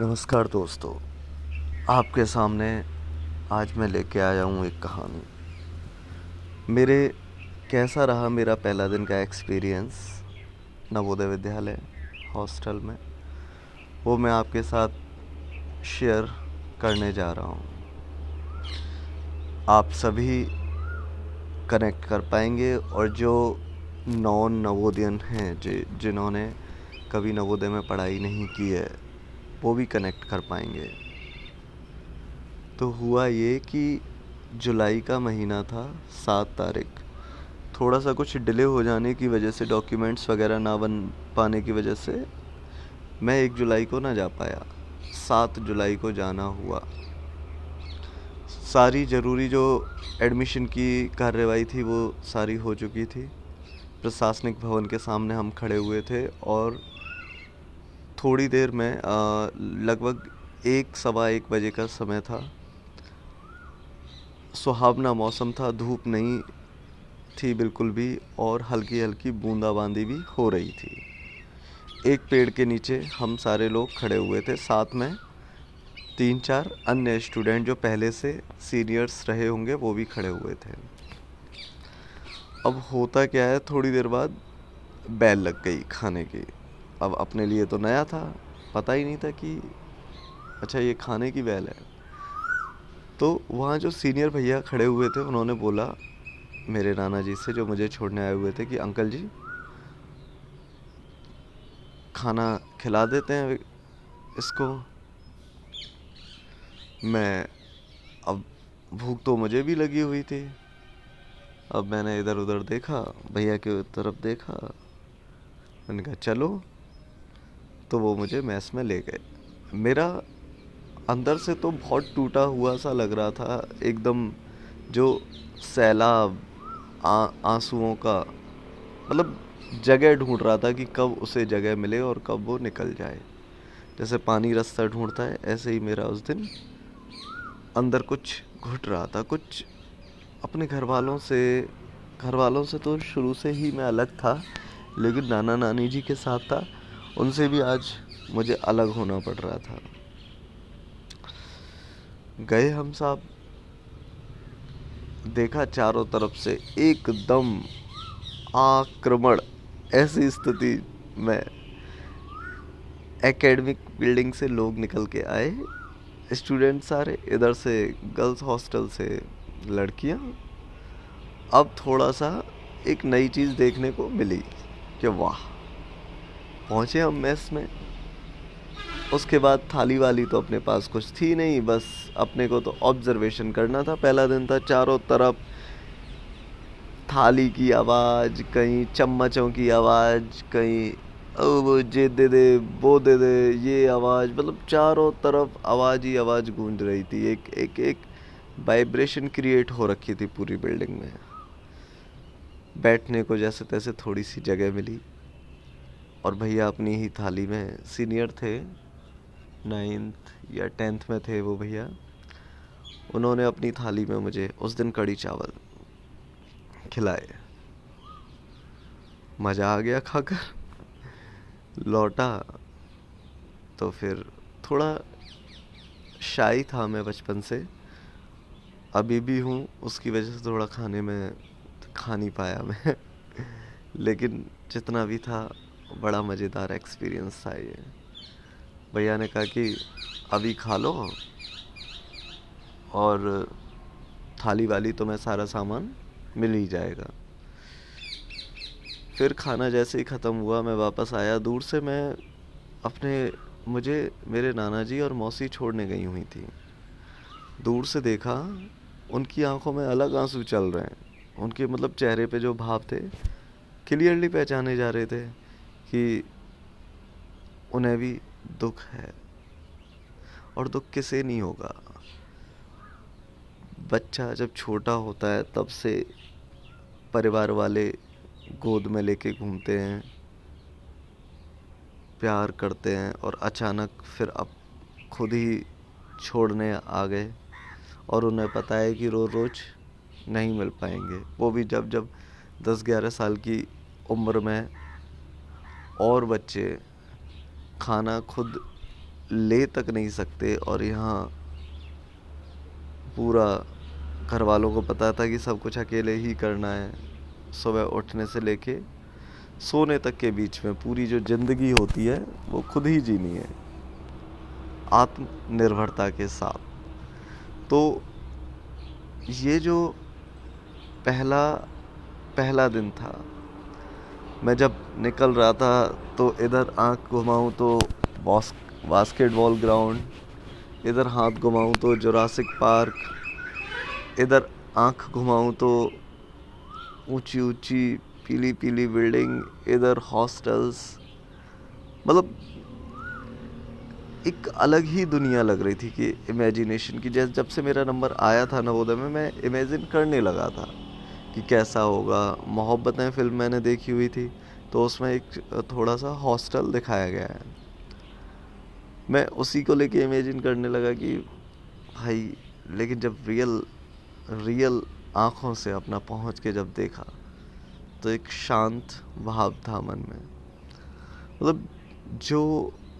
नमस्कार दोस्तों, आपके सामने आज मैं लेके आया हूँ एक कहानी। मेरे कैसा रहा मेरा पहला दिन का एक्सपीरियंस नवोदय विद्यालय हॉस्टल में, वो मैं आपके साथ शेयर करने जा रहा हूँ। आप सभी कनेक्ट कर पाएँगे और जो नॉन नवोदयन हैं जिन्होंने कभी नवोदय में पढ़ाई नहीं की है वो भी कनेक्ट कर पाएँगे। तो हुआ ये कि जुलाई का महीना था, सात तारीख। थोड़ा सा कुछ डिले हो जाने की वजह से डॉक्यूमेंट्स वगैरह ना बन पाने की वजह से मैं एक जुलाई को ना जा पाया। सात जुलाई को जाना हुआ। सारी ज़रूरी जो एडमिशन की कार्रवाई थी, वो सारी हो चुकी थी। प्रशासनिक भवन के सामने हम खड़े हुए थे और थोड़ी देर में लगभग एक सवा एक बजे का समय था। सुहावना मौसम था, धूप नहीं थी बिल्कुल भी और हल्की हल्की बूंदाबांदी भी हो रही थी। एक पेड़ के नीचे हम सारे लोग खड़े हुए थे, साथ में तीन चार अन्य स्टूडेंट जो पहले से सीनियर्स रहे होंगे, वो भी खड़े हुए थे। अब होता क्या है, थोड़ी देर बाद बैल लग गई खाने की। अब अपने लिए तो नया था, पता ही नहीं था कि अच्छा ये खाने की बैल है। तो वहाँ जो सीनियर भैया खड़े हुए थे, उन्होंने बोला, मेरे नाना जी से जो मुझे छोड़ने आए हुए थे कि अंकल जी, खाना खिला देते हैं इसको। मैं, अब भूख तो मुझे भी लगी हुई थी। अब मैंने इधर उधर देखा, भैया के तरफ़ देखा। मैंने कहा, चलो तो वो मुझे मैस में ले गए। मेरा अंदर से तो बहुत टूटा हुआ सा लग रहा था, एकदम जो सैलाब आंसुओं का मतलब जगह ढूंढ रहा था कि कब उसे जगह मिले और कब वो निकल जाए। जैसे पानी रास्ता ढूंढता है, ऐसे ही मेरा उस दिन अंदर कुछ घुट रहा था। कुछ अपने घर वालों से घर वालों से तो शुरू से ही मैं अलग था, लेकिन नाना नानी जी के साथ था। उनसे भी आज मुझे अलग होना पड़ रहा था। गए हम साहब। देखा चारों तरफ़ से एकदम आक्रमण। ऐसी स्थिति में एकेडमिक बिल्डिंग से लोग निकल के आए। स्टूडेंट सारे, इधर से गर्ल्स हॉस्टल से लड़कियाँ। अब थोड़ा सा एक नई चीज़ देखने को मिली कि वाह। पहुँचे हम मेस में। उसके बाद थाली वाली तो अपने पास कुछ थी नहीं, बस अपने को तो ऑब्जर्वेशन करना था। पहला दिन था चारों तरफ़ थाली की आवाज़, कहीं चम्मचों की आवाज़, कहीं वो जे, दे दे, वो, दे दे, ये आवाज़। मतलब चारों तरफ़ आवाज़ ही आवाज़ गूंज रही थी। एक एक एक वाइब्रेशन क्रिएट हो रखी थी पूरी बिल्डिंग में। बैठने को जैसे तैसे थोड़ी सी जगह मिली। और भैया अपनी ही थाली में सीनियर थे नाइन्थ या टेंथ में थे वो भैया। उन्होंने अपनी थाली में मुझे उस दिन कड़ी चावल खिलाए। मज़ा आ गया खाकर। लौटा तो फिर थोड़ा शाही था मैं बचपन से। अभी भी हूँ, उसकी वजह से थोड़ा खाने में खा नहीं पाया मैं। लेकिन जितना भी था बड़ा मज़ेदार एक्सपीरियंस था ये। भैया ने कहा कि, अभी खा लो और थाली वाली तो मैं सारा सामान मिल ही जाएगा। फिर खाना जैसे ही ख़त्म हुआ, मैं वापस आया। दूर से मैं अपने, मुझे, मेरे नाना जी और मौसी छोड़ने गई हुई थी। दूर से देखा, उनकी आँखों में अलग आँसू चल रहे हैं। उनके मतलब चेहरे पे जो भाव थे क्लियरली पहचाने जा रहे थे। कि उन्हें भी दुख है और दुख किसे नहीं होगा। बच्चा जब छोटा होता है, तब से परिवार वाले गोद में लेके घूमते हैं, प्यार करते हैं और अचानक फिर अब खुद ही छोड़ने आ गए और उन्हें पता है कि रोज़ रोज़ नहीं मिल पाएँगे। वो भी जब जब दस ग्यारह साल की उम्र में और बच्चे खाना खुद ले तक नहीं सकते और यहाँ पूरा घर वालों को पता था कि सब कुछ अकेले ही करना है। सुबह उठने से लेके सोने तक के बीच में पूरी जो ज़िंदगी होती है, वो खुद ही जीनी है। आत्मनिर्भरता के साथ। तो ये जो पहला पहला दिन था मैं जब निकल रहा था तो इधर आँख घुमाऊँ तो बॉस बास्केटबॉल ग्राउंड, इधर हाथ घुमाऊँ तो जोरासिक पार्क, इधर आँख घुमाऊँ तो ऊँची ऊँची पीली पीली बिल्डिंग, इधर हॉस्टल्स मतलब एक अलग ही दुनिया लग रही थी कि इमेजिनेशन की। जैसे जब से मेरा नंबर आया था नवोदय में, मैं इमेजिन करने लगा था। कि कैसा होगा। मोहब्बतें फ़िल्म मैंने देखी हुई थी तो उसमें एक थोड़ा सा हॉस्टल दिखाया गया है। मैं उसी को लेके इमेजिन करने लगा कि भाई, लेकिन जब रियल रियल आँखों से अपना पहुँच के जब देखा तो एक शांत भाव था मन में। मतलब जो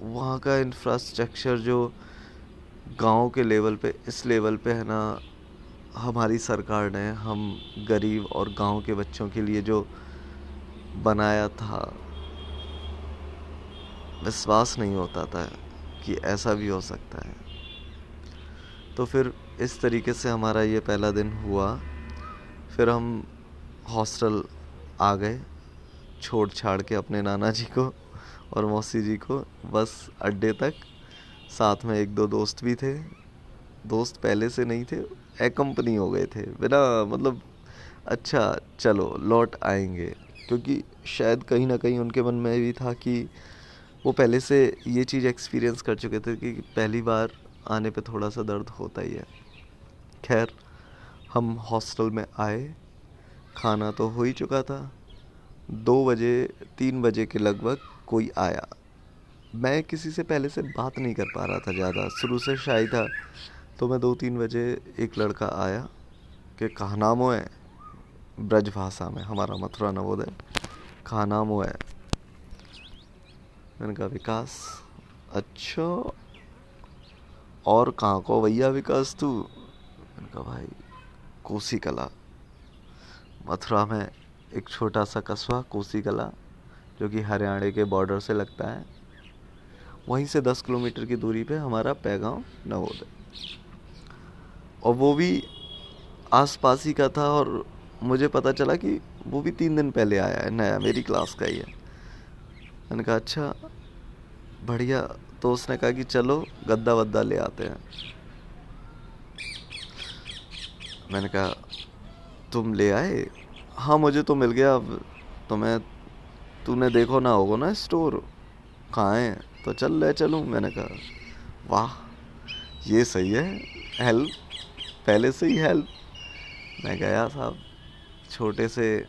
वहाँ का इंफ्रास्ट्रक्चर जो गाँव के लेवल पे, इस लेवल पे है ना हमारी सरकार ने हम गरीब और गाँव के बच्चों के लिए जो बनाया था, विश्वास नहीं होता था कि ऐसा भी हो सकता है। तो फिर इस तरीके से हमारा ये पहला दिन हुआ। फिर हम हॉस्टल आ गए छोड़ छाड़ के अपने नाना जी को और मौसी जी को, बस अड्डे तक। साथ में एक दो दोस्त भी थे, दोस्त पहले से नहीं थे एकम्पनी हो गए थे। बिना मतलब अच्छा चलो, लौट आएँगे। क्योंकि शायद कहीं ना कहीं उनके मन में भी था कि वो पहले से ये चीज़ एक्सपीरियंस कर चुके थे कि पहली बार आने पे थोड़ा सा दर्द होता ही है। खैर, हम हॉस्टल में आए। खाना तो हो ही चुका था। दो बजे, तीन बजे के लगभग कोई आया। मैं किसी से पहले से बात नहीं कर पा रहा था ज़्यादा। शुरू से शायद था। तो मैं दो तीन बजे एक लड़का आया कि कहा नाम है ब्रज भाषा में, हमारा मथुरा नवोदय। कहा नाम है मैंने कहा, विकास अच्छा। और कहाँ को भैया विकास तू? मैंने कहा, भाई कोसी कला मथुरा में एक छोटा सा कस्बा कोसी कला जो कि हरियाणा के बॉर्डर से लगता है। वहीं से दस किलोमीटर की दूरी पे हमारा पैगांव नवोदय। और वो भी आस पास ही का था और मुझे पता चला कि वो भी तीन दिन पहले आया है, नया, मेरी क्लास का ही है। मैंने कहा अच्छा बढ़िया। तो उसने कहा कि, चलो, गद्दा वद्दा ले आते हैं। मैंने कहा, तुम ले आए? हाँ मुझे तो मिल गया, अब तो मैं, तूने देखो ना होगा ना स्टोर, कहाँ है? तो चल, ले चलूँ। मैंने कहा, वाह, ये सही है, हेल्प। पहले से ही हेल्प मैं गया साहब छोटे से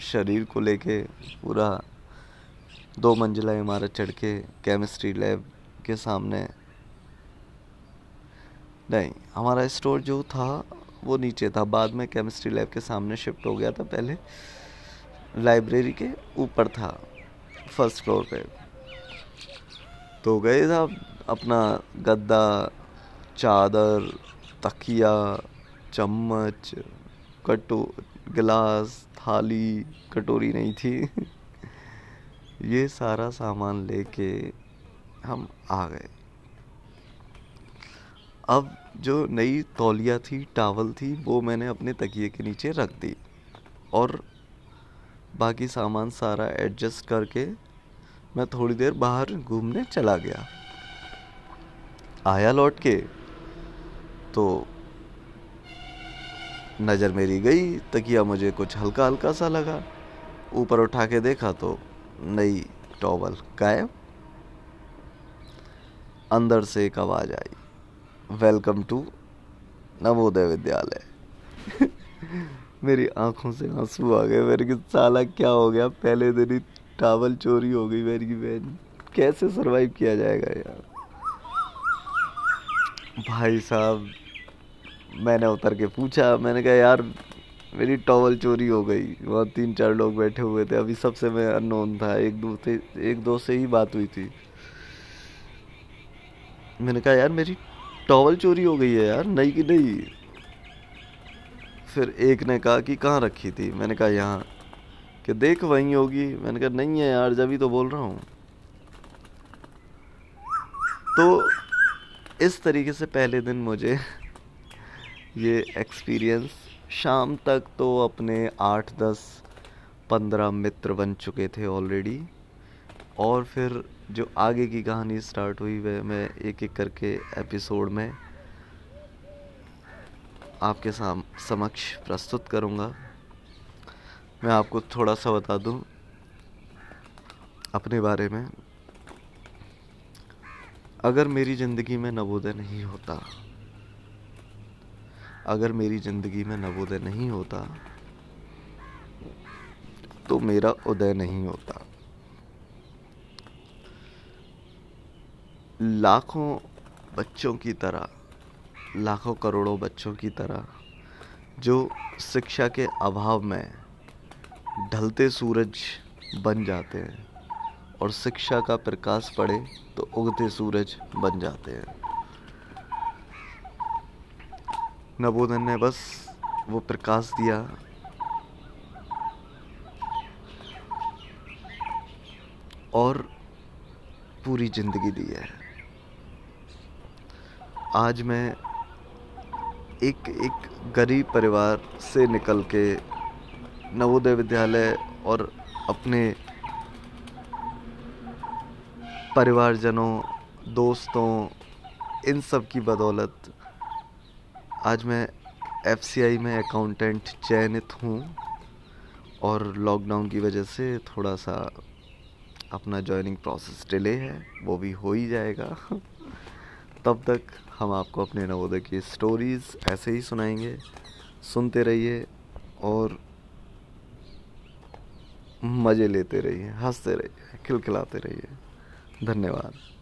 शरीर को लेके पूरा दो मंजिला इमारत चढ़ के केमिस्ट्री लैब के सामने। नहीं, हमारा स्टोर जो था, वो नीचे था। बाद में केमिस्ट्री लैब के सामने शिफ्ट हो गया था पहले। लाइब्रेरी के ऊपर था फ़र्स्ट फ्लोर पे। तो गए था अपना गद्दा, चादर तकिया, चम्मच, कटो, गिलास, थाली, कटोरी नहीं थी। ये सारा सामान लेके हम आ गए। अब जो नई तौलिया थी, टावल थी, वो मैंने अपने तकिए के नीचे रख दी और बाकी सामान सारा एडजस्ट करके मैं थोड़ी देर बाहर घूमने चला गया। आया लौट के तो नज़र मेरी गई, तकिया मुझे कुछ हल्का हल्का सा लगा। ऊपर उठा के देखा तो नई टॉवल गायब अंदर से एक आवाज़ आई, वेलकम टू नवोदय विद्यालय। मेरी आँखों से आँसू आ गए, मेरे की साला क्या हो गया? पहले दिन ही टावल चोरी हो गई मेरी की बहन। कैसे सरवाइव किया जाएगा यार? भाई साहब मैंने उतर के पूछा, मैंने कहा, यार, मेरी टॉवल चोरी हो गई। वहाँ तीन चार लोग बैठे हुए थे। अभी सबसे मैं अननोन था। एक दो थे, एक दो से ही बात हुई थी। मैंने कहा, यार, मेरी टॉवल चोरी हो गई है यार, नई की नई। फिर एक ने कहा कि, कहाँ रखी थी? मैंने कहा, यहाँ। कि, देख, वहीं होगी। मैंने कहा, नहीं है यार, जब ही तो बोल रहा हूँ। तो इस तरीके से पहले दिन मुझे ये एक्सपीरियंस शाम तक तो अपने आठ, दस, पंद्रह मित्र बन चुके थे ऑलरेडी और फिर जो आगे की कहानी स्टार्ट हुई, वह मैं एक एक करके एपिसोड में आपके साम, समक्ष प्रस्तुत करूँगा। मैं आपको थोड़ा सा बता दूँ अपने बारे में। अगर मेरी ज़िंदगी में नवोदय नहीं होता अगर मेरी ज़िंदगी में नवोदय नहीं होता तो मेरा उदय नहीं होता। लाखों बच्चों की तरह, लाखों करोड़ों बच्चों की तरह, जो शिक्षा के अभाव में ढलते सूरज बन जाते हैं और शिक्षा का प्रकाश पड़े तो उगते सूरज बन जाते हैं। नवोदय ने बस वो प्रकाश दिया। और पूरी ज़िंदगी दी है। आज मैं एक एक गरीब परिवार से निकल के नवोदय विद्यालय और अपने परिवारजनों, दोस्तों, इन सब की बदौलत आज मैं FCI में अकाउंटेंट चयनित हूँ और लॉकडाउन की वजह से थोड़ा सा अपना जॉइनिंग प्रोसेस डिले है, वो भी हो ही जाएगा। तब तक हम आपको अपने नवोदय की स्टोरीज़ ऐसे ही सुनाएँगे, सुनते रहिए और मज़े लेते रहिए, हँसते रहिए, खिलखिलाते रहिए। धन्यवाद।